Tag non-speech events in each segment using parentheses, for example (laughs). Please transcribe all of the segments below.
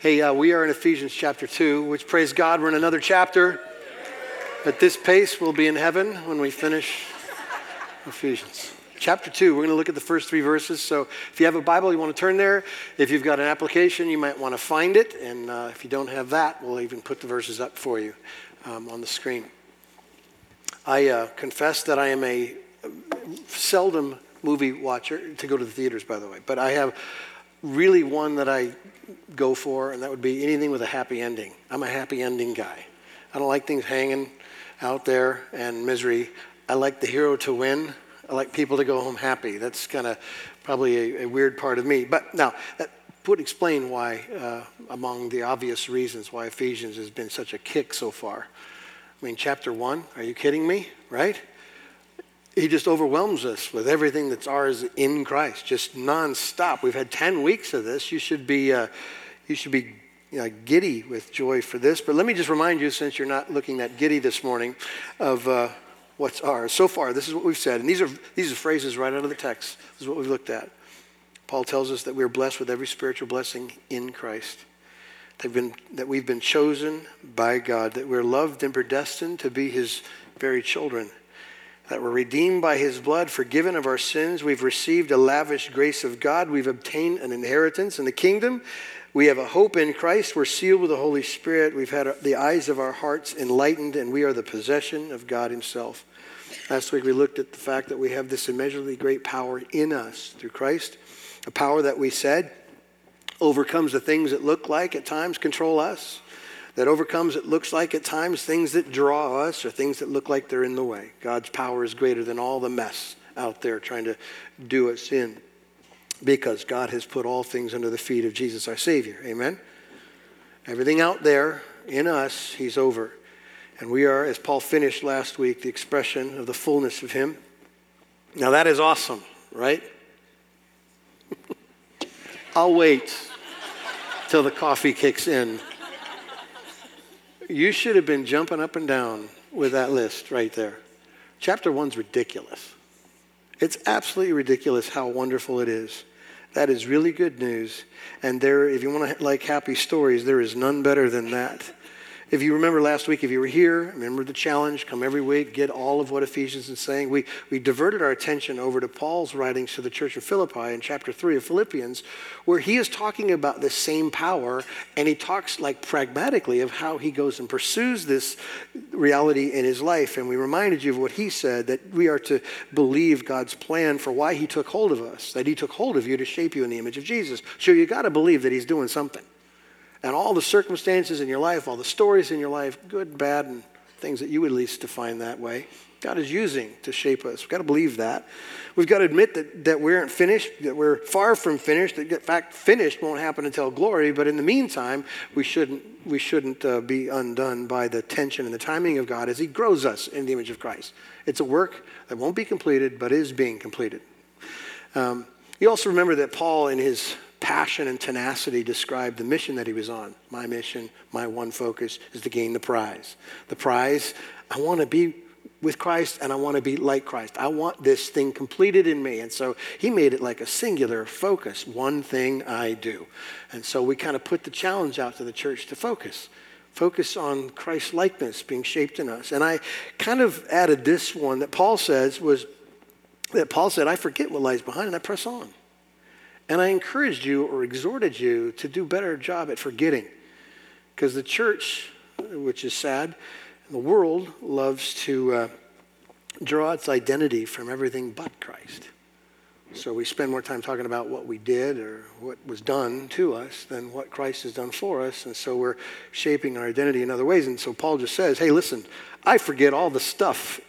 Hey, uh, we are in Ephesians chapter 2, which praise God, we're in another chapter. At this pace, we'll be in heaven when we finish Ephesians. Chapter 2, we're going to look at the first three verses. So if you have a Bible, you want to turn there. If you've got an application, you might want to find it. And uh, if you don't have that, we'll even put the verses up for you um, on the screen. I uh, confess that I am a seldom movie watcher, to go to the theaters, by the way, but I have really one that I go for, and that would be anything with a happy ending. I'm a happy ending guy. I don't like things hanging out there and misery. I like the hero to win. I like people to go home happy. That's kind of probably a, a, weird part of me. But now, that would explain why, uh, among the obvious reasons why Ephesians has been such a kick so far. I mean, chapter one, are you kidding me? Right? He just overwhelms us with everything that's ours in Christ, just nonstop. We've had 10 weeks of this. You should be, uh, you should be you know, giddy with joy for this. But let me just remind you, since you're not looking that giddy this morning, of uh, what's ours. So far, this is what we've said. And these are, these are phrases right out of the text. This is what we've looked at. Paul tells us that we're blessed with every spiritual blessing in Christ. Been, that we've been chosen by God, that we're loved and predestined to be his very children that we're redeemed by his blood, forgiven of our sins. We've received a lavish grace of God. We've obtained an inheritance in the kingdom. We have a hope in Christ. We're sealed with the Holy Spirit. We've had the eyes of our hearts enlightened, and we are the possession of God himself. Last week we looked at the fact that we have this immeasurably great power in us through Christ, a power that we said overcomes the things that look like at times control us that overcomes, it looks like at times, things that draw us or things that look like they're in the way. God's power is greater than all the mess out there trying to do us in because God has put all things under the feet of Jesus our Savior. Amen? Everything out there in us, He's over. And we are, as Paul finished last week, the expression of the fullness of Him. Now that is awesome, right? (laughs) I'll wait till the coffee kicks in you should have been jumping up and down with that list right there. Chapter one's ridiculous. It's absolutely ridiculous how wonderful it is. That is really good news. And there, if you want to like happy stories, there is none better than that. If you remember last week, if you were here, remember the challenge come every week, get all of what Ephesians is saying. We, we diverted our attention over to Paul's writings to the church of Philippi in chapter 3 of Philippians, where he is talking about the same power, and he talks like pragmatically of how he goes and pursues this reality in his life. And we reminded you of what he said that we are to believe God's plan for why he took hold of us, that he took hold of you to shape you in the image of Jesus. So you got to believe that he's doing something and all the circumstances in your life, all the stories in your life, good, bad, and things that you at least define that way, God is using to shape us. We've got to believe that. We've got to admit that, that we aren't finished, that we're far from finished. That, in fact, finished won't happen until glory, but in the meantime, we shouldn't, we shouldn't uh, be undone by the tension and the timing of God as He grows us in the image of Christ. It's a work that won't be completed, but is being completed. Um, you also remember that Paul, in his passion and tenacity described the mission that he was on. My mission, my one focus is to gain the prize. The prize, I want to be with Christ and I want to be like Christ. I want this thing completed in me. And so he made it like a singular focus, one thing I do. And so we kind of put the challenge out to the church to focus. Focus on Christ's likeness being shaped in us. And I kind of added this one that Paul says was that Paul said, I forget what lies behind and I press on. And I encouraged you or exhorted you to do better job at forgetting. Because the church, which is sad, the world loves to uh, draw its identity from everything but Christ. So we spend more time talking about what we did or what was done to us than what Christ has done for us. And so we're shaping our identity in other ways. And so Paul just says, hey, listen, I forget all the stuff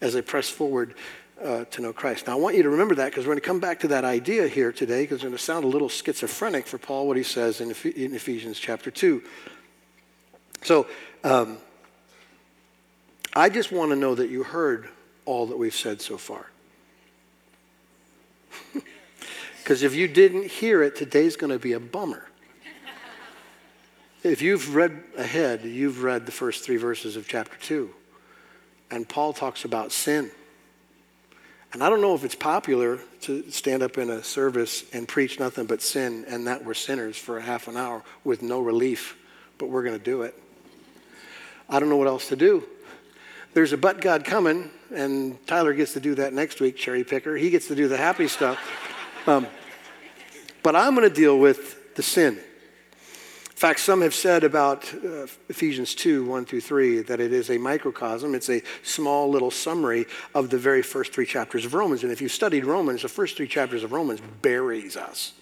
as I press forward uh, to know Christ. Now, I want you to remember that because we're going to come back to that idea here today because it's going to sound a little schizophrenic for Paul, what he says in, in Ephesians chapter 2. So, um, I just want to know that you heard all that we've said so far. (laughs) Because if you didn't hear it, today's going to be a bummer. If you've read ahead, you've read the first three verses of chapter 2. And Paul talks about sin And I don't know if it's popular to stand up in a service and preach nothing but sin and that we're sinners for a half an hour with no relief, but we're going to do it. I don't know what else to do. There's a but God coming, and Tyler gets to do that next week, cherry picker. He gets to do the happy stuff. Um, but I'm going to deal with the sin. In fact, some have said about uh, Ephesians 2 1 through 3 that it is a microcosm. It's a small little summary of the very first three chapters of Romans. And if you've studied Romans, the first three chapters of Romans buries us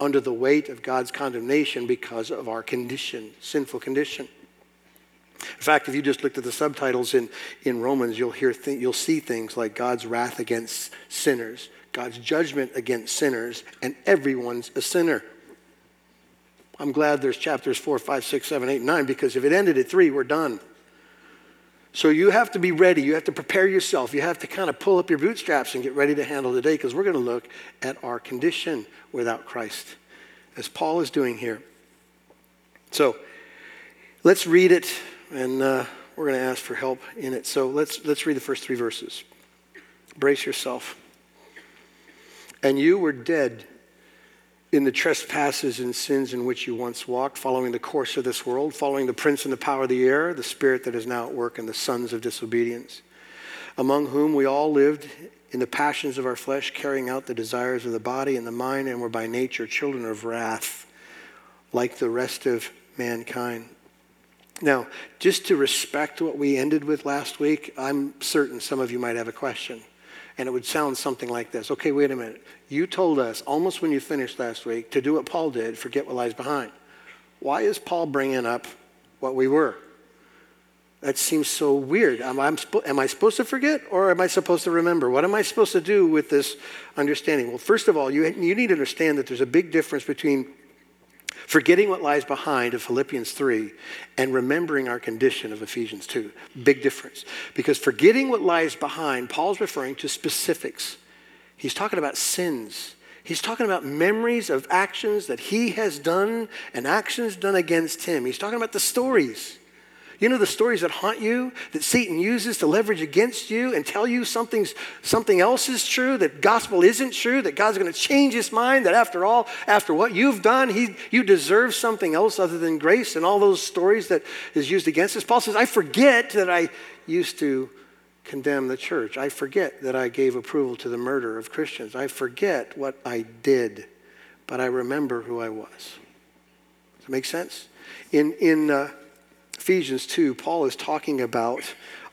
under the weight of God's condemnation because of our condition, sinful condition. In fact, if you just looked at the subtitles in, in Romans, you'll, hear th- you'll see things like God's wrath against sinners, God's judgment against sinners, and everyone's a sinner. I'm glad there's chapters 4, 5, 6, 7, 8, 9 because if it ended at 3, we're done. So you have to be ready. You have to prepare yourself. You have to kind of pull up your bootstraps and get ready to handle the day because we're going to look at our condition without Christ, as Paul is doing here. So let's read it, and uh, we're going to ask for help in it. So let's, let's read the first three verses. Brace yourself. And you were dead in the trespasses and sins in which you once walked, following the course of this world, following the prince and the power of the air, the spirit that is now at work in the sons of disobedience, among whom we all lived in the passions of our flesh, carrying out the desires of the body and the mind, and were by nature children of wrath, like the rest of mankind. Now, just to respect what we ended with last week, I'm certain some of you might have a question. And it would sound something like this Okay, wait a minute. You told us, almost when you finished last week, to do what Paul did, forget what lies behind. Why is Paul bringing up what we were? That seems so weird. Am I, am I supposed to forget or am I supposed to remember? What am I supposed to do with this understanding? Well, first of all, you, you need to understand that there's a big difference between Forgetting what lies behind of Philippians 3 and remembering our condition of Ephesians 2. Big difference. Because forgetting what lies behind, Paul's referring to specifics. He's talking about sins. He's talking about memories of actions that he has done and actions done against him. He's talking about the stories. You know the stories that haunt you, that Satan uses to leverage against you and tell you something's, something else is true, that gospel isn't true, that God's going to change his mind, that after all, after what you've done, he, you deserve something else other than grace, and all those stories that is used against us. Paul says, I forget that I used to condemn the church. I forget that I gave approval to the murder of Christians. I forget what I did, but I remember who I was. Does that make sense? In, in, uh, Ephesians 2, Paul is talking about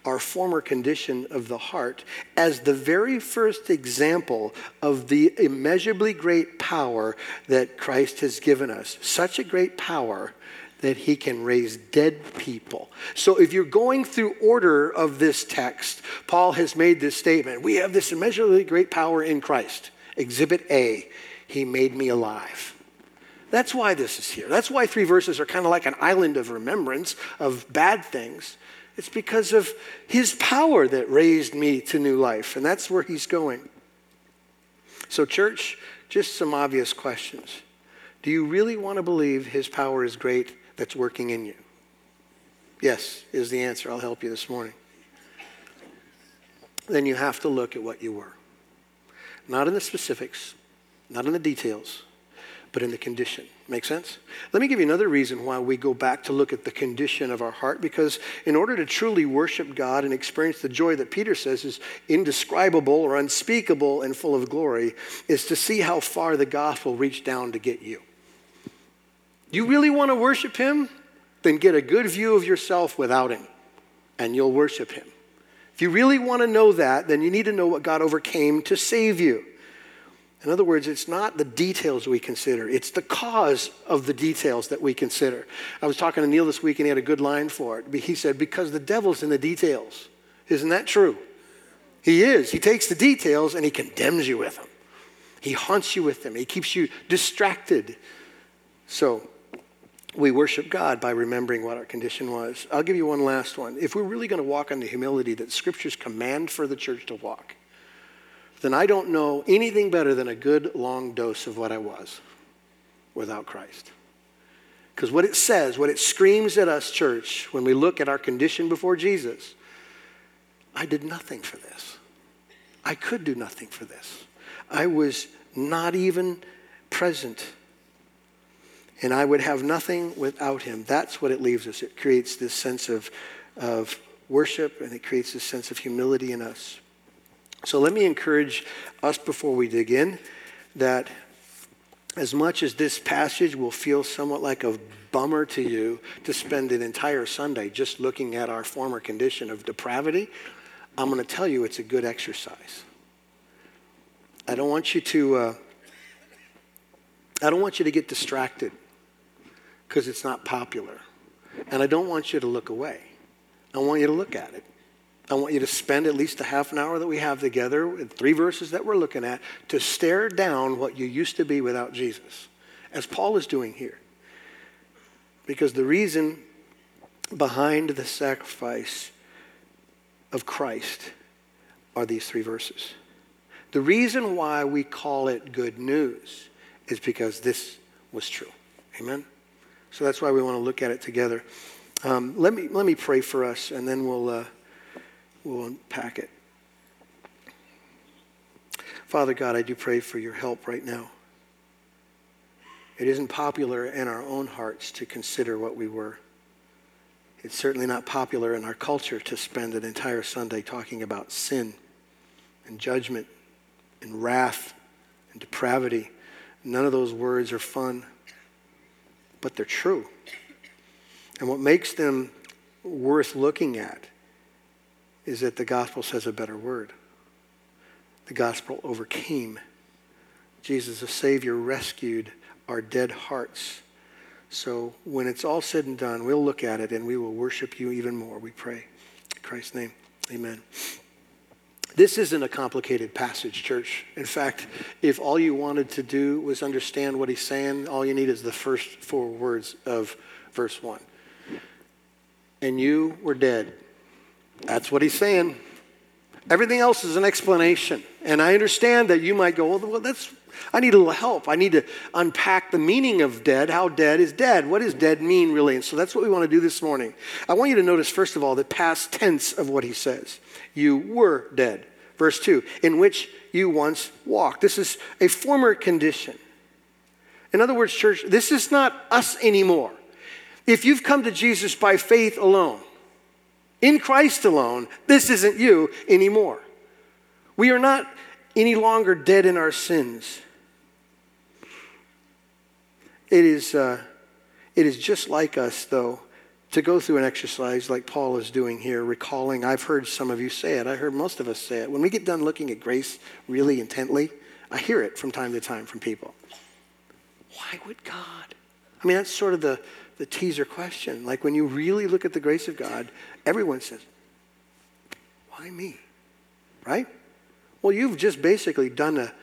our former condition of the heart as the very first example of the immeasurably great power that Christ has given us. Such a great power that he can raise dead people. So if you're going through order of this text, Paul has made this statement We have this immeasurably great power in Christ. Exhibit A, he made me alive. That's why this is here. That's why three verses are kind of like an island of remembrance of bad things. It's because of his power that raised me to new life. And that's where he's going. So, church, just some obvious questions. Do you really want to believe his power is great that's working in you? Yes, is the answer. I'll help you this morning. Then you have to look at what you were. Not in the specifics, not in the details, but in the condition. Make sense? Let me give you another reason why we go back to look at the condition of our heart because in order to truly worship God and experience the joy that Peter says is indescribable or unspeakable and full of glory, is to see how far the gospel reached down to get you. You really want to worship Him? Then get a good view of yourself without Him, and you'll worship Him. If you really want to know that, then you need to know what God overcame to save you. In other words, it's not the details we consider, it's the cause of the details that we consider. I was talking to Neil this week and he had a good line for it. He said, Because the devil's in the details. Isn't that true? He is. He takes the details and he condemns you with them. He haunts you with them. He keeps you distracted. So, we worship God by remembering what our condition was. I'll give you one last one. If we're really going to walk in the humility that scriptures command for the church to walk, then I don't know anything better than a good long dose of what I was without Christ. Because what it says, what it screams at us, church, when we look at our condition before Jesus, I did nothing for this. I could do nothing for this. I was not even present. And I would have nothing without him. That's what it leaves us. It creates this sense of, of worship and it creates this sense of humility in us. So let me encourage us before we dig in that as much as this passage will feel somewhat like a bummer to you to spend an entire Sunday just looking at our former condition of depravity, I'm going to tell you it's a good exercise. I don't want you to. Uh, I don't want you to get distracted because it's not popular. And I don't want you to look away. I want you to look at it. I want you to spend at least a half an hour that we have together, with three verses that we're looking at, to stare down what you used to be without Jesus, as Paul is doing here. Because the reason behind the sacrifice of Christ are these three verses. The reason why we call it good news is because this was true. Amen? So that's why we want to look at it together. Um, let, me, let me pray for us, and then we'll, uh, we'll unpack it. Father God, I do pray for your help right now. It isn't popular in our own hearts to consider what we were. It's certainly not popular in our culture to spend an entire Sunday talking about sin and judgment and wrath and depravity. None of those words are fun, but they're true. And what makes them worth looking at is that the gospel says a better word. The gospel overcame. Jesus, the Savior, rescued our dead hearts. So when it's all said and done, we'll look at it and we will worship you even more, we pray. In Christ's name, amen. This isn't a complicated passage, church. In fact, if all you wanted to do was understand what he's saying, all you need is the first four words of verse 1. And you were dead. That's what he's saying. Everything else is an explanation. And I understand that you might go, well, that's I need a little help. I need to unpack the meaning of dead. How dead is dead? What does dead mean, really? And so that's what we want to do this morning. I want you to notice, first of all, the past tense of what he says. You were dead. Verse 2, in which you once walked. This is a former condition. In other words, church, this is not us anymore. If you've come to Jesus by faith alone, in Christ alone, this isn't you anymore. We are not any longer dead in our sins. It is, uh, it is just like us, though, to go through an exercise like Paul is doing here, recalling. I've heard some of you say it. I heard most of us say it. When we get done looking at grace really intently, I hear it from time to time from people. Why would God? I mean, that's sort of the, the teaser question. Like when you really look at the grace of God, everyone says, Why me? Right? Well, you've just basically done a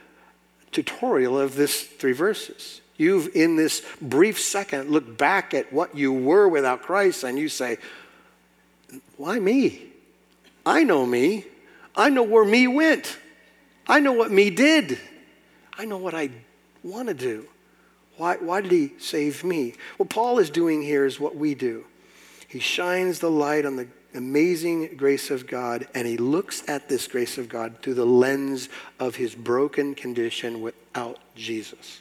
tutorial of this three verses. You've, in this brief second, looked back at what you were without Christ and you say, Why me? I know me. I know where me went. I know what me did. I know what I want to do. Why, why did he save me? What Paul is doing here is what we do. He shines the light on the amazing grace of God, and he looks at this grace of God through the lens of his broken condition without Jesus.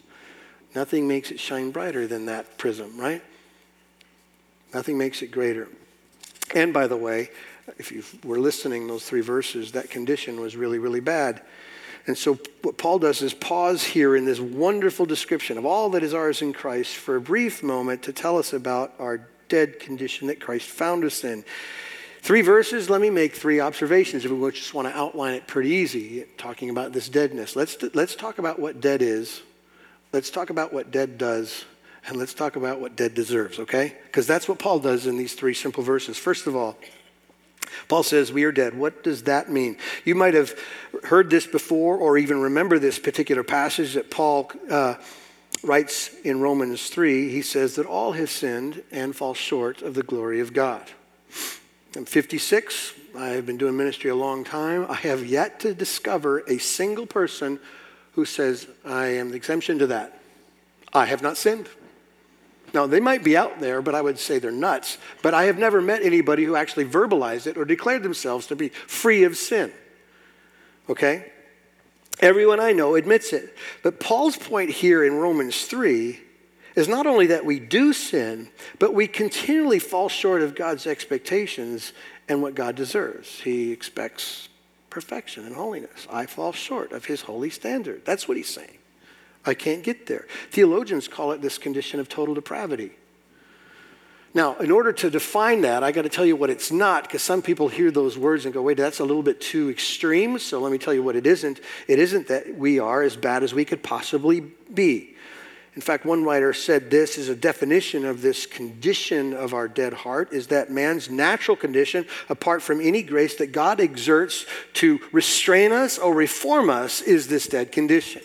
Nothing makes it shine brighter than that prism, right? Nothing makes it greater. And by the way, if you were listening, those three verses, that condition was really, really bad. And so, what Paul does is pause here in this wonderful description of all that is ours in Christ for a brief moment to tell us about our dead condition that Christ found us in. Three verses, let me make three observations if we just want to outline it pretty easy, talking about this deadness. Let's, let's talk about what dead is. Let's talk about what dead does. And let's talk about what dead deserves, okay? Because that's what Paul does in these three simple verses. First of all, Paul says, We are dead. What does that mean? You might have heard this before or even remember this particular passage that Paul uh, writes in Romans 3. He says that all have sinned and fall short of the glory of God. I'm 56. I have been doing ministry a long time. I have yet to discover a single person who says, I am the exemption to that. I have not sinned. Now, they might be out there, but I would say they're nuts. But I have never met anybody who actually verbalized it or declared themselves to be free of sin. Okay? Everyone I know admits it. But Paul's point here in Romans 3 is not only that we do sin, but we continually fall short of God's expectations and what God deserves. He expects perfection and holiness. I fall short of his holy standard. That's what he's saying. I can't get there. Theologians call it this condition of total depravity. Now, in order to define that, I got to tell you what it's not, because some people hear those words and go, wait, that's a little bit too extreme. So let me tell you what it isn't. It isn't that we are as bad as we could possibly be. In fact, one writer said this is a definition of this condition of our dead heart is that man's natural condition, apart from any grace that God exerts to restrain us or reform us, is this dead condition.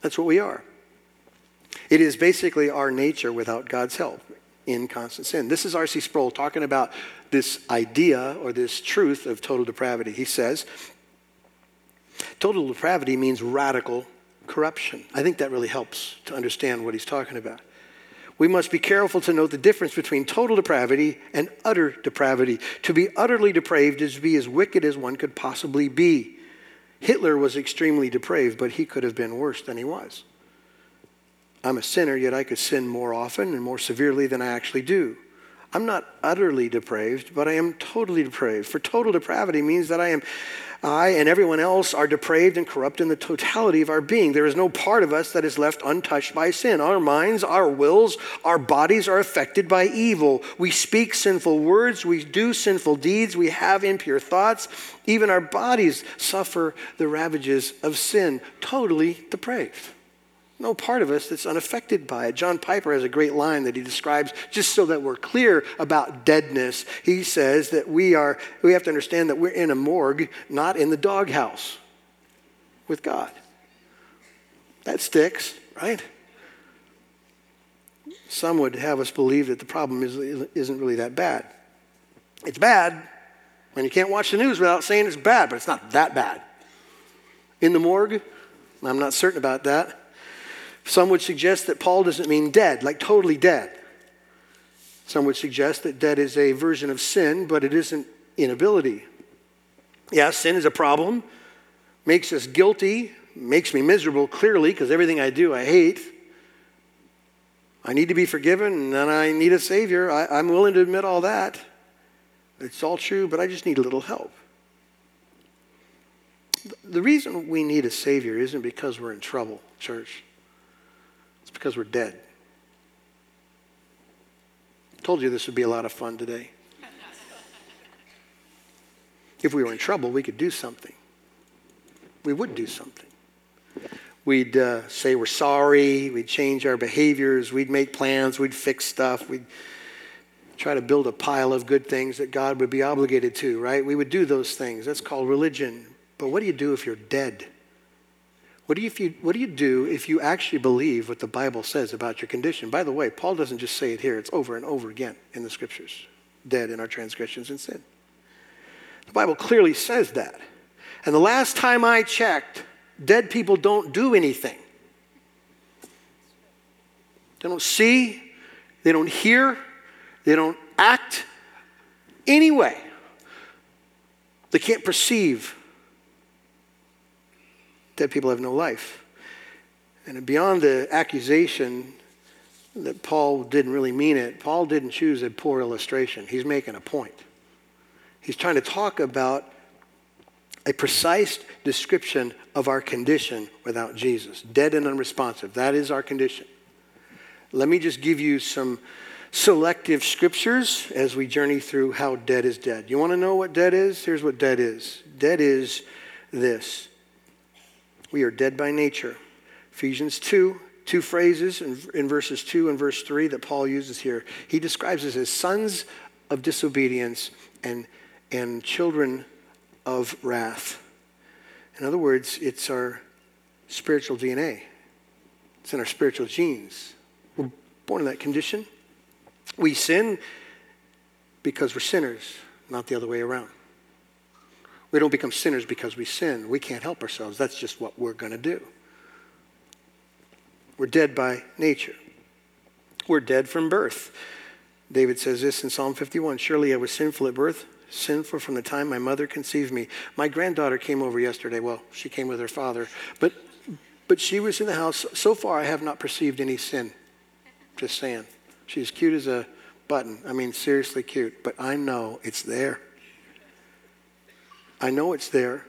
That's what we are. It is basically our nature without God's help in constant sin. This is R.C. Sproul talking about this idea or this truth of total depravity. He says, total depravity means radical corruption. I think that really helps to understand what he's talking about. We must be careful to note the difference between total depravity and utter depravity. To be utterly depraved is to be as wicked as one could possibly be. Hitler was extremely depraved, but he could have been worse than he was. I'm a sinner, yet I could sin more often and more severely than I actually do. I'm not utterly depraved, but I am totally depraved. For total depravity means that I am I and everyone else are depraved and corrupt in the totality of our being. There is no part of us that is left untouched by sin. Our minds, our wills, our bodies are affected by evil. We speak sinful words, we do sinful deeds, we have impure thoughts. Even our bodies suffer the ravages of sin. Totally depraved no part of us that's unaffected by it. John Piper has a great line that he describes just so that we're clear about deadness. He says that we are we have to understand that we're in a morgue, not in the doghouse with God. That sticks, right? Some would have us believe that the problem is, isn't really that bad. It's bad when you can't watch the news without saying it's bad, but it's not that bad. In the morgue, I'm not certain about that. Some would suggest that Paul doesn't mean dead, like totally dead. Some would suggest that dead is a version of sin, but it isn't inability. Yeah, sin is a problem, makes us guilty, makes me miserable, clearly, because everything I do I hate. I need to be forgiven and I need a Savior. I, am willing to admit all that. It's all true, but I just need a little help. The reason we need a Savior isn't because we're in trouble, church. It's because we're dead. Told you this would be a lot of fun today. if we were in trouble, we could do something. We would do something. We'd uh, say we're sorry. We'd change our behaviors. We'd make plans. We'd fix stuff. We'd try to build a pile of good things that God would be obligated to, right? We would do those things. That's called religion. But what do you do if you're dead? What do, you, you, what do you do if you actually believe what the Bible says about your condition? By the way, Paul doesn't just say it here, it's over and over again in the scriptures dead in our transgressions and sin. The Bible clearly says that. And the last time I checked, dead people don't do anything. They don't see, they don't hear, they don't act anyway. They can't perceive dead people have no life. And beyond the accusation that Paul didn't really mean it, Paul didn't choose a poor illustration. He's making a point. He's trying to talk about a precise description of our condition without Jesus dead and unresponsive. That is our condition. Let me just give you some selective scriptures as we journey through how dead is dead. You want to know what dead is? Here's what dead is dead is this we are dead by nature. Ephesians 2, two phrases in, in verses 2 and verse 3 that Paul uses here. He describes us as sons of disobedience and, and children of wrath. In other words, it's our spiritual DNA, it's in our spiritual genes. We're born in that condition. We sin because we're sinners, not the other way around. We don't become sinners because we sin. We can't help ourselves. That's just what we're going to do. We're dead by nature. We're dead from birth. David says this in Psalm 51 Surely I was sinful at birth, sinful from the time my mother conceived me. My granddaughter came over yesterday. Well, she came with her father, but but she was in the house. So far, I have not perceived any sin. Just saying. She's cute as a button. I mean, seriously cute. But I know it's there. I know it's there.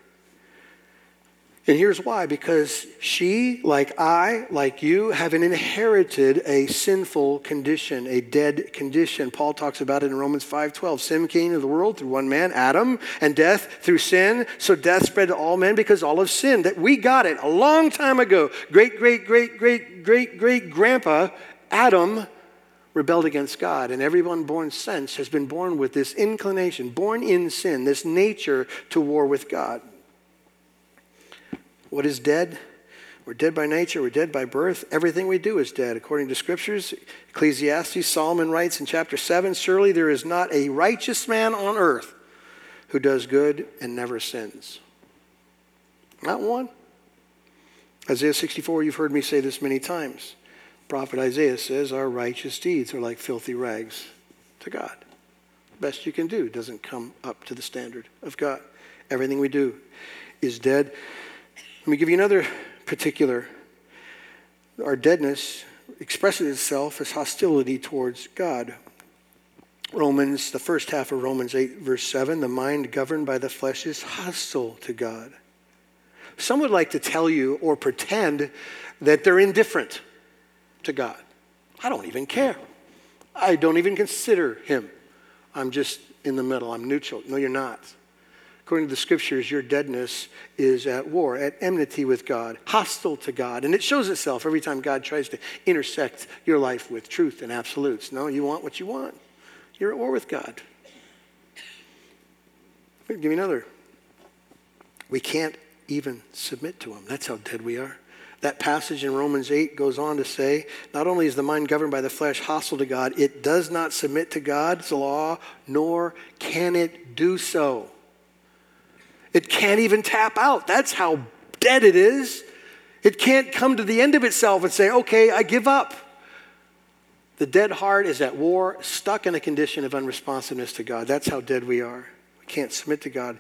And here's why because she, like I, like you, have inherited a sinful condition, a dead condition. Paul talks about it in Romans 5:12. Sin came into the world through one man, Adam, and death through sin. So death spread to all men because all have sinned. That we got it a long time ago. Great, great, great, great, great, great grandpa Adam rebelled against God, and everyone born since has been born with this inclination, born in sin, this nature to war with God. What is dead? We're dead by nature, we're dead by birth. Everything we do is dead. According to scriptures, Ecclesiastes, Solomon writes in chapter 7 Surely there is not a righteous man on earth who does good and never sins. Not one. Isaiah 64, you've heard me say this many times. Prophet Isaiah says, Our righteous deeds are like filthy rags to God. Best you can do doesn't come up to the standard of God. Everything we do is dead. Let me give you another particular. Our deadness expresses itself as hostility towards God. Romans, the first half of Romans 8, verse 7, the mind governed by the flesh is hostile to God. Some would like to tell you or pretend that they're indifferent to God. I don't even care. I don't even consider Him. I'm just in the middle. I'm neutral. No, you're not. According to the scriptures, your deadness is at war, at enmity with God, hostile to God. And it shows itself every time God tries to intersect your life with truth and absolutes. No, you want what you want. You're at war with God. Give me another. We can't even submit to Him. That's how dead we are. That passage in Romans 8 goes on to say not only is the mind governed by the flesh hostile to God, it does not submit to God's law, nor can it do so. It can't even tap out. That's how dead it is. It can't come to the end of itself and say, okay, I give up. The dead heart is at war, stuck in a condition of unresponsiveness to God. That's how dead we are. We can't submit to God.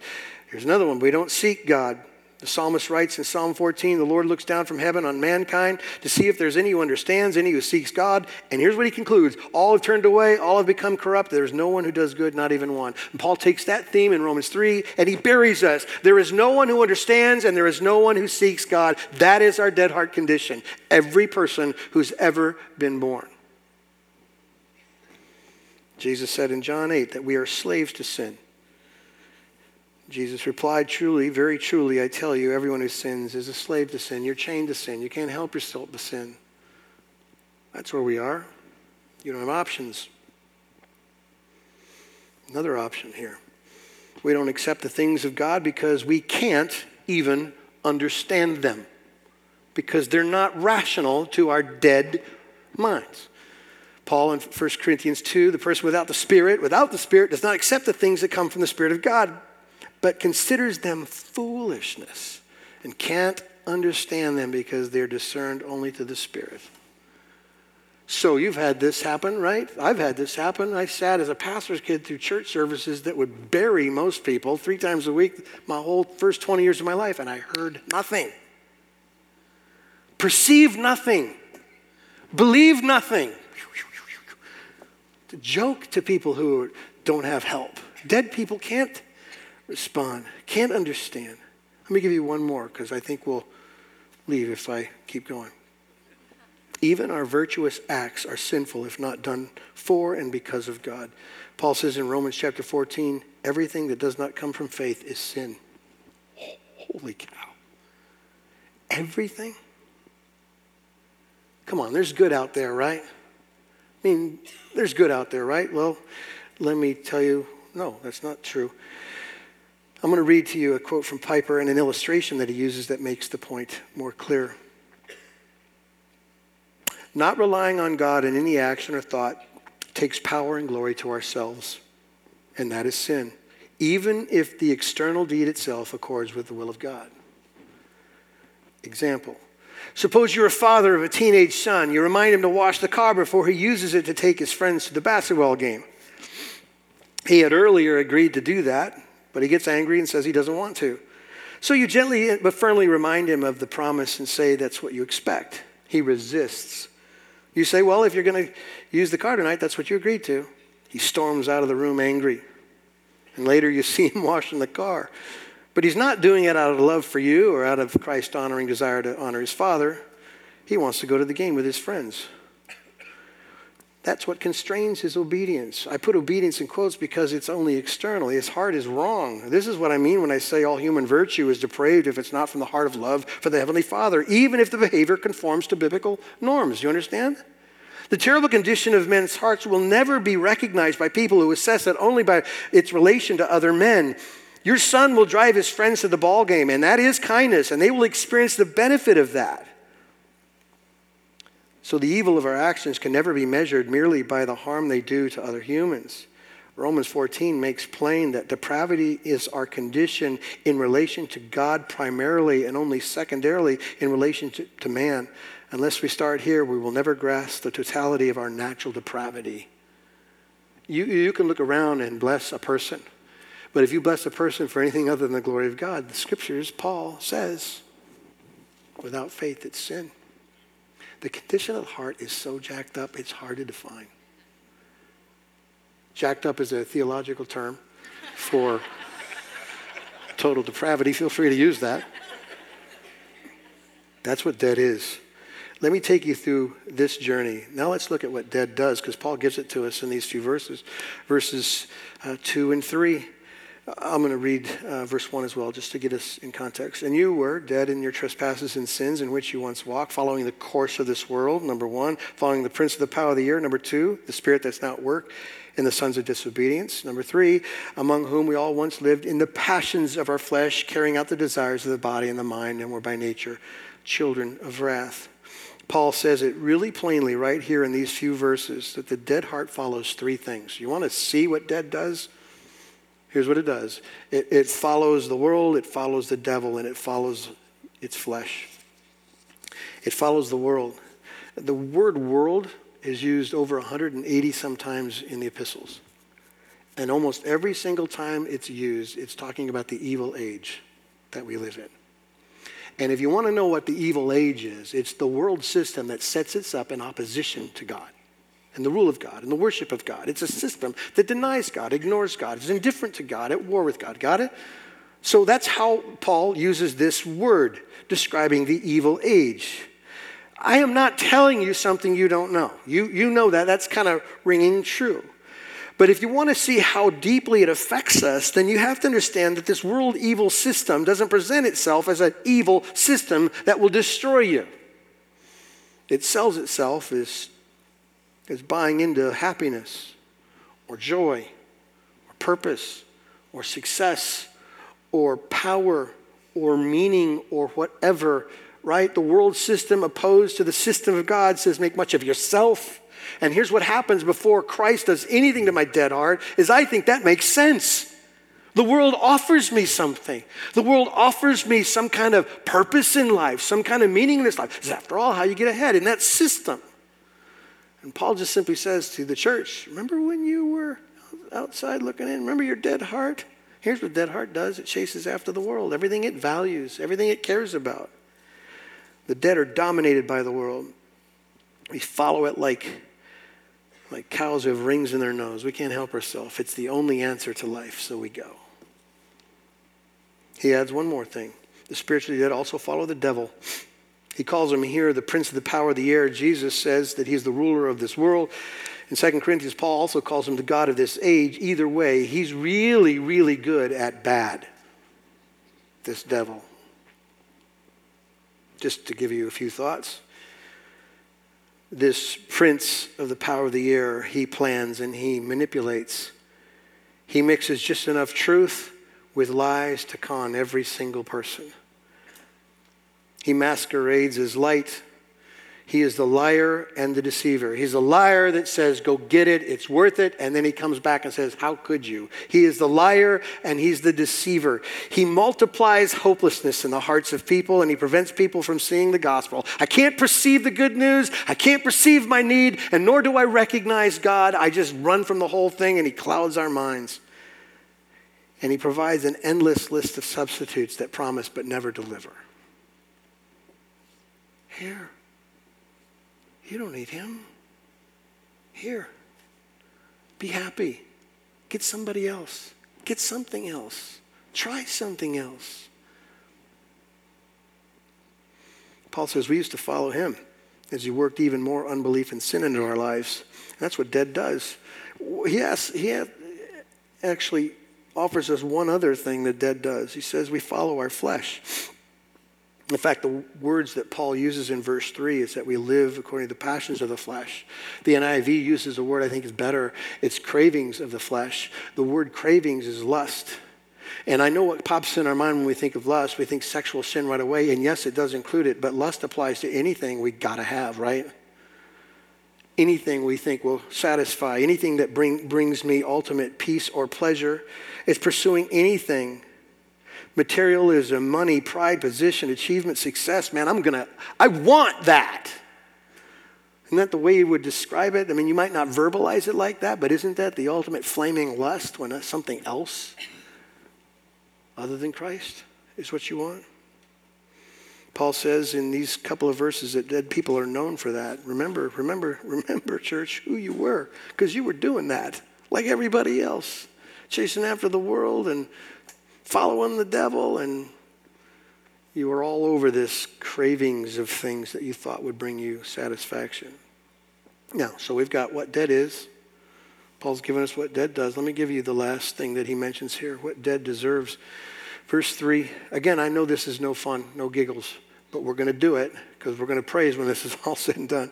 Here's another one. We don't seek God. The psalmist writes in Psalm 14 The Lord looks down from heaven on mankind to see if there's any who understands, any who seeks God. And here's what he concludes All have turned away, all have become corrupt. There's no one who does good, not even one. And Paul takes that theme in Romans 3 and he buries us. There is no one who understands, and there is no one who seeks God. That is our dead heart condition. Every person who's ever been born. Jesus said in John 8 that we are slaves to sin. Jesus replied, Truly, very truly, I tell you, everyone who sins is a slave to sin. You're chained to sin. You can't help yourself to sin. That's where we are. You don't have options. Another option here. We don't accept the things of God because we can't even understand them, because they're not rational to our dead minds. Paul in 1 Corinthians 2, the person without the Spirit, without the Spirit, does not accept the things that come from the Spirit of God but considers them foolishness and can't understand them because they're discerned only to the Spirit. So you've had this happen, right? I've had this happen. I sat as a pastor's kid through church services that would bury most people three times a week my whole first 20 years of my life, and I heard nothing. Perceive nothing. Believe nothing. It's a joke to people who don't have help. Dead people can't respond, can't understand. Let me give you one more because I think we'll leave if I keep going. Even our virtuous acts are sinful if not done for and because of God. Paul says in Romans chapter 14, everything that does not come from faith is sin. Holy cow. Everything? Come on, there's good out there, right? I mean, there's good out there, right? Well, let me tell you, no, that's not true. I'm going to read to you a quote from Piper and an illustration that he uses that makes the point more clear. Not relying on God in any action or thought takes power and glory to ourselves, and that is sin, even if the external deed itself accords with the will of God. Example Suppose you're a father of a teenage son. You remind him to wash the car before he uses it to take his friends to the basketball game. He had earlier agreed to do that, but he gets angry and says he doesn't want to. So you gently but firmly remind him of the promise and say that's what you expect. He resists. You say, Well, if you're going to use the car tonight, that's what you agreed to. He storms out of the room angry. And later you (laughs) see him washing the car. But he's not doing it out of love for you or out of Christ honoring desire to honor his father. He wants to go to the game with his friends. That's what constrains his obedience. I put obedience in quotes because it's only external. His heart is wrong. This is what I mean when I say all human virtue is depraved if it's not from the heart of love for the Heavenly Father, even if the behavior conforms to biblical norms. You understand? The terrible condition of men's hearts will never be recognized by people who assess it only by its relation to other men. Your son will drive his friends to the ball game, and that is kindness, and they will experience the benefit of that. So the evil of our actions can never be measured merely by the harm they do to other humans. Romans 14 makes plain that depravity is our condition in relation to God primarily and only secondarily in relation to, to, man. Unless we start here, we will never grasp the totality of our natural depravity. You, you can look around and bless a person, but if you bless a person for anything other than the glory of God, the scriptures, Paul says, without faith, it's sin. The condition of the heart is so jacked up, it's hard to define. Jacked up is a theological term for total depravity. Feel free to use that. That's what dead is. Let me take you through this journey. Now let's look at what dead does, because Paul gives it to us in these few verses, verses uh, 2 and 3. I'm going to read uh, verse 1 as well, just to get us in context. And you were dead in your trespasses and sins in which you once walked, following the course of this world, number one, following the prince of the power of the air, number two, the spirit that's not work in the sons of disobedience, number three, among whom we all once lived in the passions of our flesh, carrying out the desires of the body and the mind, and were by nature children of wrath. Paul says it really plainly right here in these few verses that the dead heart follows three things. You want to see what dead does? Here's what it does it, it follows the world, it follows the devil, and it follows its flesh. It follows the world. The word world is used over 180 sometimes in the epistles. And almost every single time it's used, it's talking about the evil age that we live in. And if you want to know what the evil age is, it's the world system that sets itself up in opposition to God and the rule of God and the worship of God. It's a system that denies God, ignores God, is indifferent to God, at war with God. Got it? So that's how Paul uses this word describing the evil age. I am not telling you something you don't know. You, you know that. That's kind of ringing true. But if you want to see how deeply it affects us, then you have to understand that this world evil system doesn't present itself as an evil system that will destroy you. It sells itself as is buying into happiness or joy or purpose or success or power or meaning or whatever, right? The world system opposed to the system of God says make much of yourself. And here's what happens before Christ does anything to my dead heart is I think that makes sense. The world offers me something. The world offers me some kind of purpose in life, some kind of meaning in this life. It's after all how you get ahead in that system. And Paul just simply says to the church, Remember when you were outside looking in? Remember your dead heart? Here's what dead heart does it chases after the world, everything it values, everything it cares about. The dead are dominated by the world. We follow it like, like cows who have rings in their nose. We can't help ourselves. It's the only answer to life, so we go. He adds one more thing the spiritually dead also follow the devil. He calls him here the prince of the power of the air. Jesus says that he's the ruler of this world. In 2 Corinthians, Paul also calls him the God of this age. Either way, he's really, really good at bad, this devil. Just to give you a few thoughts. This prince of the power of the air, he plans and he manipulates. He mixes just enough truth with lies to con every single person. He masquerades as light. He is the liar and the deceiver. He's a liar that says, Go get it, it's worth it. And then he comes back and says, How could you? He is the liar and he's the deceiver. He multiplies hopelessness in the hearts of people and he prevents people from seeing the gospel. I can't perceive the good news. I can't perceive my need, and nor do I recognize God. I just run from the whole thing and he clouds our minds. And he provides an endless list of substitutes that promise but never deliver. Here. You don't need him. Here. Be happy. Get somebody else. Get something else. Try something else. Paul says we used to follow him as he worked even more unbelief and sin into our lives. And that's what dead does. He, actually offers us one other thing that dead does. He says we follow our flesh. In fact, the words that Paul uses in verse 3 is that we live according to the passions of the flesh. The NIV uses a word I think is better. It's cravings of the flesh. The word cravings is lust. And I know what pops in our mind when we think of lust. We think sexual sin right away. And yes, it does include it, but lust applies to anything we got to have, right? Anything we think will satisfy, anything that bring, brings me ultimate peace or pleasure. It's pursuing anything materialism, money, pride, position, achievement, success, man, I'm gonna, I want that. Isn't that the way you would describe it? I mean, you might not verbalize it like that, but isn't that the ultimate flaming lust when uh, something else other than Christ is what you want? Paul says in these couple of verses that dead people are known for that. Remember, remember, (laughs) remember, church, who you were, because you were doing that like everybody else, chasing after the world and following the devil, and you were all over this cravings of things that you thought would bring you satisfaction. Now, so we've got what dead is. Paul's given us what dead does. Let me give you the last thing that he mentions here what dead deserves. Verse 3. Again, I know this is no fun, no giggles, but we're going to do it because we're going to praise when this is (laughs) all said and done.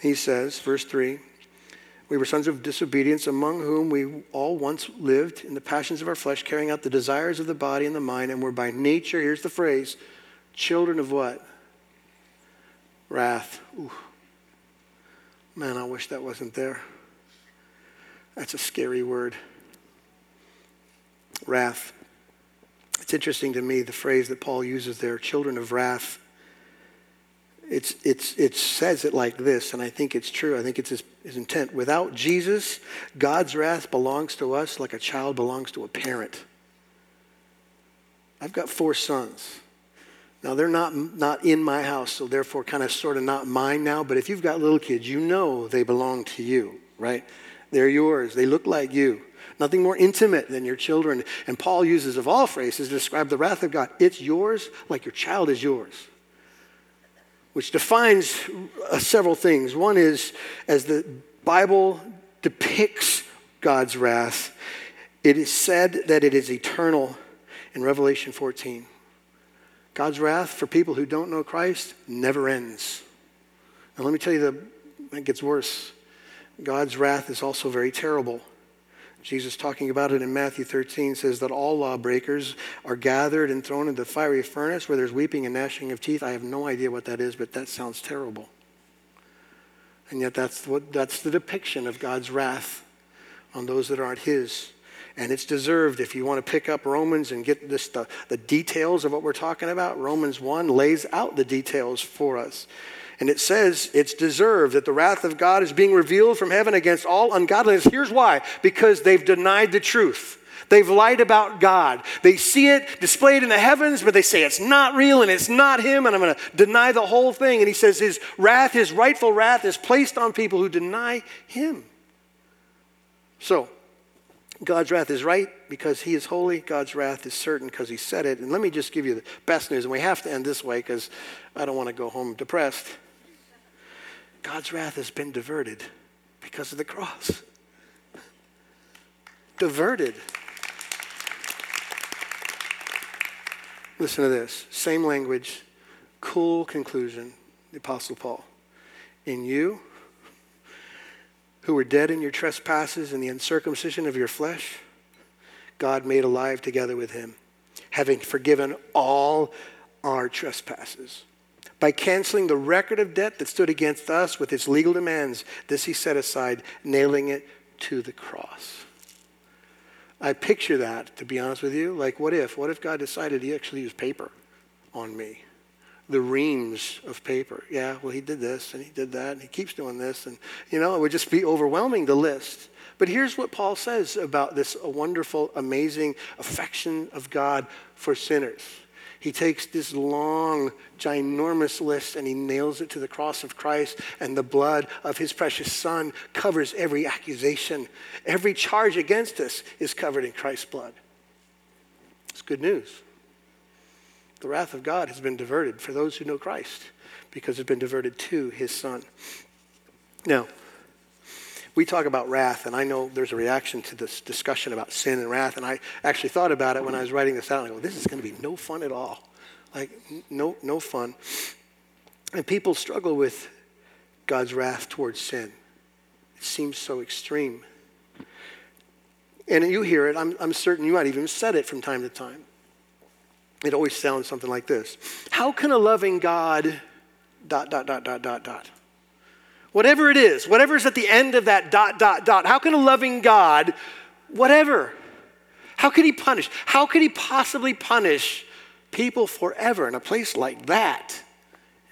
He says, verse 3 we were sons of disobedience, among whom we all once lived in the passions of our flesh, carrying out the desires of the body and the mind, and were by nature, here's the phrase, children of what? Wrath. Ooh. Man, I wish that wasn't there. That's a scary word. Wrath. It's interesting to me, the phrase that Paul uses there, children of wrath. It's, it's, it says it like this, and I think it's true. I think it's his, his intent. Without Jesus, God's wrath belongs to us like a child belongs to a parent. I've got four sons. Now, they're not, not in my house, so therefore, kind of sort of not mine now. But if you've got little kids, you know they belong to you, right? They're yours. They look like you. Nothing more intimate than your children. And Paul uses, of all phrases, to describe the wrath of God. It's yours like your child is yours which defines uh, several things. One is, as the Bible depicts God's wrath, it is said that it is eternal in Revelation 14. God's wrath for people who don't know Christ never ends. And let me tell you, the, it gets worse. God's wrath is also very terrible. Jesus, talking about it in Matthew 13, says that all lawbreakers are gathered and thrown into the fiery furnace where there's weeping and gnashing of teeth. I have no idea what that is, but that sounds terrible. And yet, that's, what, that's the depiction of God's wrath on those that aren't His. And it's deserved. If you want to pick up Romans and get this, the, the details of what we're talking about, Romans 1 lays out the details for us. And it says it's deserved that the wrath of God is being revealed from heaven against all ungodliness. Here's why because they've denied the truth. They've lied about God. They see it displayed in the heavens, but they say it's not real and it's not Him, and I'm going to deny the whole thing. And He says His wrath, His rightful wrath, is placed on people who deny Him. So, God's wrath is right because He is holy. God's wrath is certain because He said it. And let me just give you the best news, and we have to end this way because I don't want to go home depressed. God's wrath has been diverted because of the cross. Diverted. Listen to this. Same language, cool conclusion. The Apostle Paul. In you, who were dead in your trespasses and the uncircumcision of your flesh, God made alive together with him, having forgiven all our trespasses By canceling the record of debt that stood against us with its legal demands, this he set aside, nailing it to the cross. I picture that, to be honest with you. Like, what if? What if God decided he actually used paper on me? The reams of paper. Yeah, well, he did this and he did that and he keeps doing this. And, you know, it would just be overwhelming, the list. But here's what Paul says about this wonderful, amazing affection of God for sinners. He takes this long, ginormous list and he nails it to the cross of Christ, and the blood of his precious Son covers every accusation. Every charge against us is covered in Christ's blood. It's good news. The wrath of God has been diverted for those who know Christ because it's been diverted to his Son. Now, we talk about wrath, and I know there's a reaction to this discussion about sin and wrath, and I actually thought about it when I was writing this out. I go, this is going to be no fun at all. Like, no, no fun. And people struggle with God's wrath towards sin. It seems so extreme. And you hear it, I'm, I'm certain you might even said it from time to time. It always sounds something like this How can a loving God, dot, dot, dot, dot, dot, dot? Whatever it is, whatever's at the end of that dot, dot, dot, how can a loving God, whatever, how could he punish? How could he possibly punish people forever in a place like that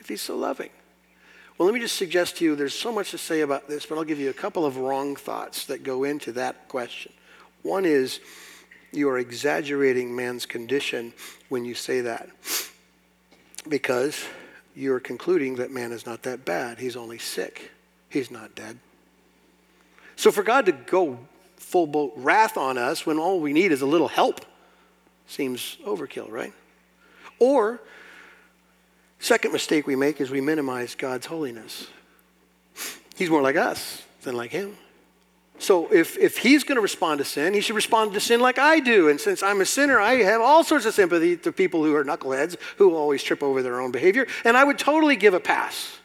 if he's so loving? Well, let me just suggest to you there's so much to say about this, but I'll give you a couple of wrong thoughts that go into that question. One is you are exaggerating man's condition when you say that because you're concluding that man is not that bad. He's only sick, he's not dead. So for God to go full boat wrath on us when all we need is a little help seems overkill, right? Or, second mistake we make is we minimize God's holiness. He's more like us than like him. So if, if he's going to respond to sin, he should respond to sin like I do. And since I'm a sinner, I have all sorts of sympathy to people who are knuckleheads, who always trip over their own behavior, and I would totally give a pass.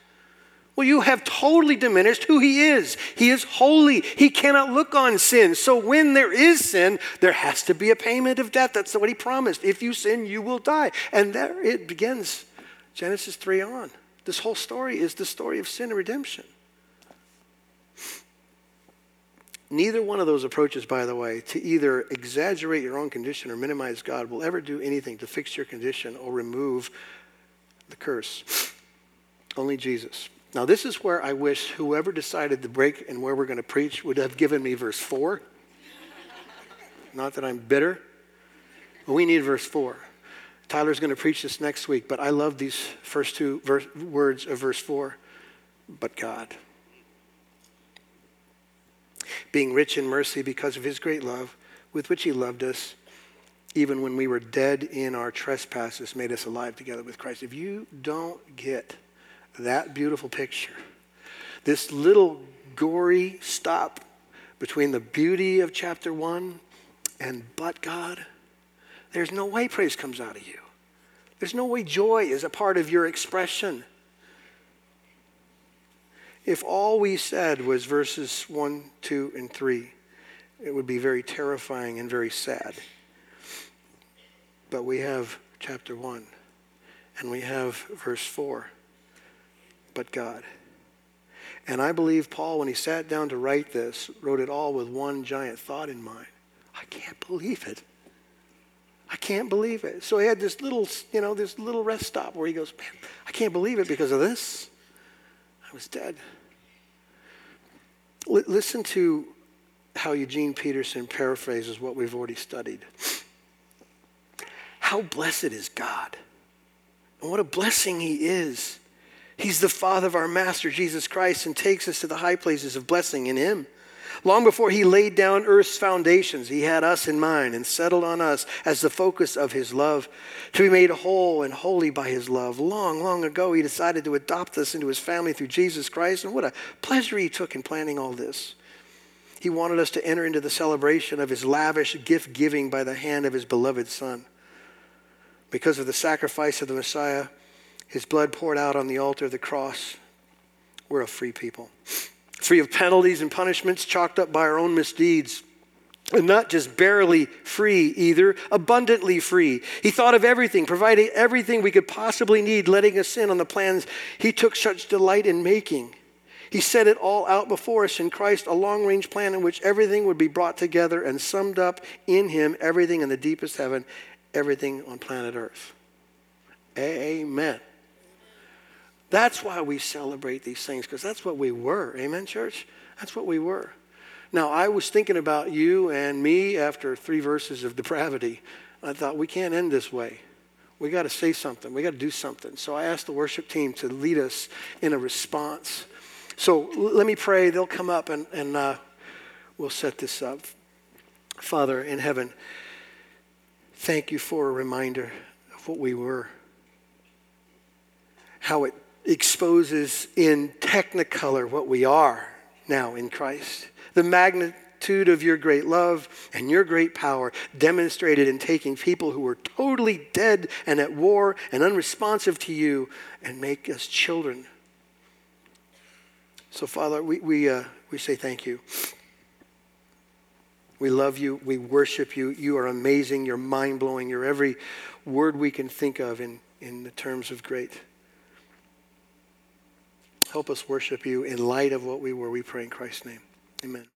Well, you have totally diminished who he is. He is holy. He cannot look on sin. So when there is sin, there has to be a payment of debt. That's what he promised. If you sin, you will die. And there it begins. Genesis 3 on. This whole story is the story of sin and redemption. Neither one of those approaches, by the way, to either exaggerate your own condition or minimize God, will ever do anything to fix your condition or remove the curse. Only Jesus. Now, this is where I wish whoever decided the break and where we're going to preach would have given me verse 4. Not that I'm bitter, but we need verse 4. Tyler's going to preach this next week, but I love these first two verse, words of verse 4. But God being rich in mercy because of his great love with which he loved us, even when we were dead in our trespasses, made us alive together with Christ. If you don't get that beautiful picture, this little gory stop between the beauty of chapter one and but God, there's no way praise comes out of you. There's no way joy is a part of your expression. If all we said was verses 1, 2, and 3, it would be very terrifying and very sad. But we have chapter 1, and we have verse 4. But God. And I believe Paul, when he sat down to write this, wrote it all with one giant thought in mind. I can't believe it. I can't believe it. So he had this little, you know, this little rest stop where he goes, Man, I can't believe it because of this. Was dead. L- listen to how Eugene Peterson paraphrases what we've already studied. How blessed is God, and what a blessing He is. He's the Father of our Master, Jesus Christ, and takes us to the high places of blessing in Him. Long before he laid down earth's foundations, he had us in mind and settled on us as the focus of his love, to be made whole and holy by his love. Long, long ago, he decided to adopt us into his family through Jesus Christ, and what a pleasure he took in planning all this. He wanted us to enter into the celebration of his lavish gift giving by the hand of his beloved Son. Because of the sacrifice of the Messiah, his blood poured out on the altar of the cross, we're a free people free of penalties and punishments chalked up by our own misdeeds. And not just barely free either, abundantly free. He thought of everything, providing everything we could possibly need, letting us in on the plans he took such delight in making. He set it all out before us in Christ, a long range plan in which everything would be brought together and summed up in Him, everything in the deepest heaven, everything on planet Earth. Amen. That's why we celebrate these things, because that's what we were. Amen, church? That's what we were. Now, I was thinking about you and me after three verses of depravity. I thought, we can't end this way. We got to say something. We got to do something. So I asked the worship team to lead us in a response so let me pray. They'll come up and, and uh, we'll set this up. Father in heaven, thank you for a reminder of what we were, how it exposes in technicolor what we are now in Christ. The magnitude of your great love and your great power demonstrated in taking people who were totally dead and at war and unresponsive to you and make us children so, Father, we, we, uh, we say thank you. We love you. We worship you. You are amazing. You're mind blowing. You're every word we can think of in, in the terms of great. Help us worship you in light of what we were. We pray in Christ's name. Amen.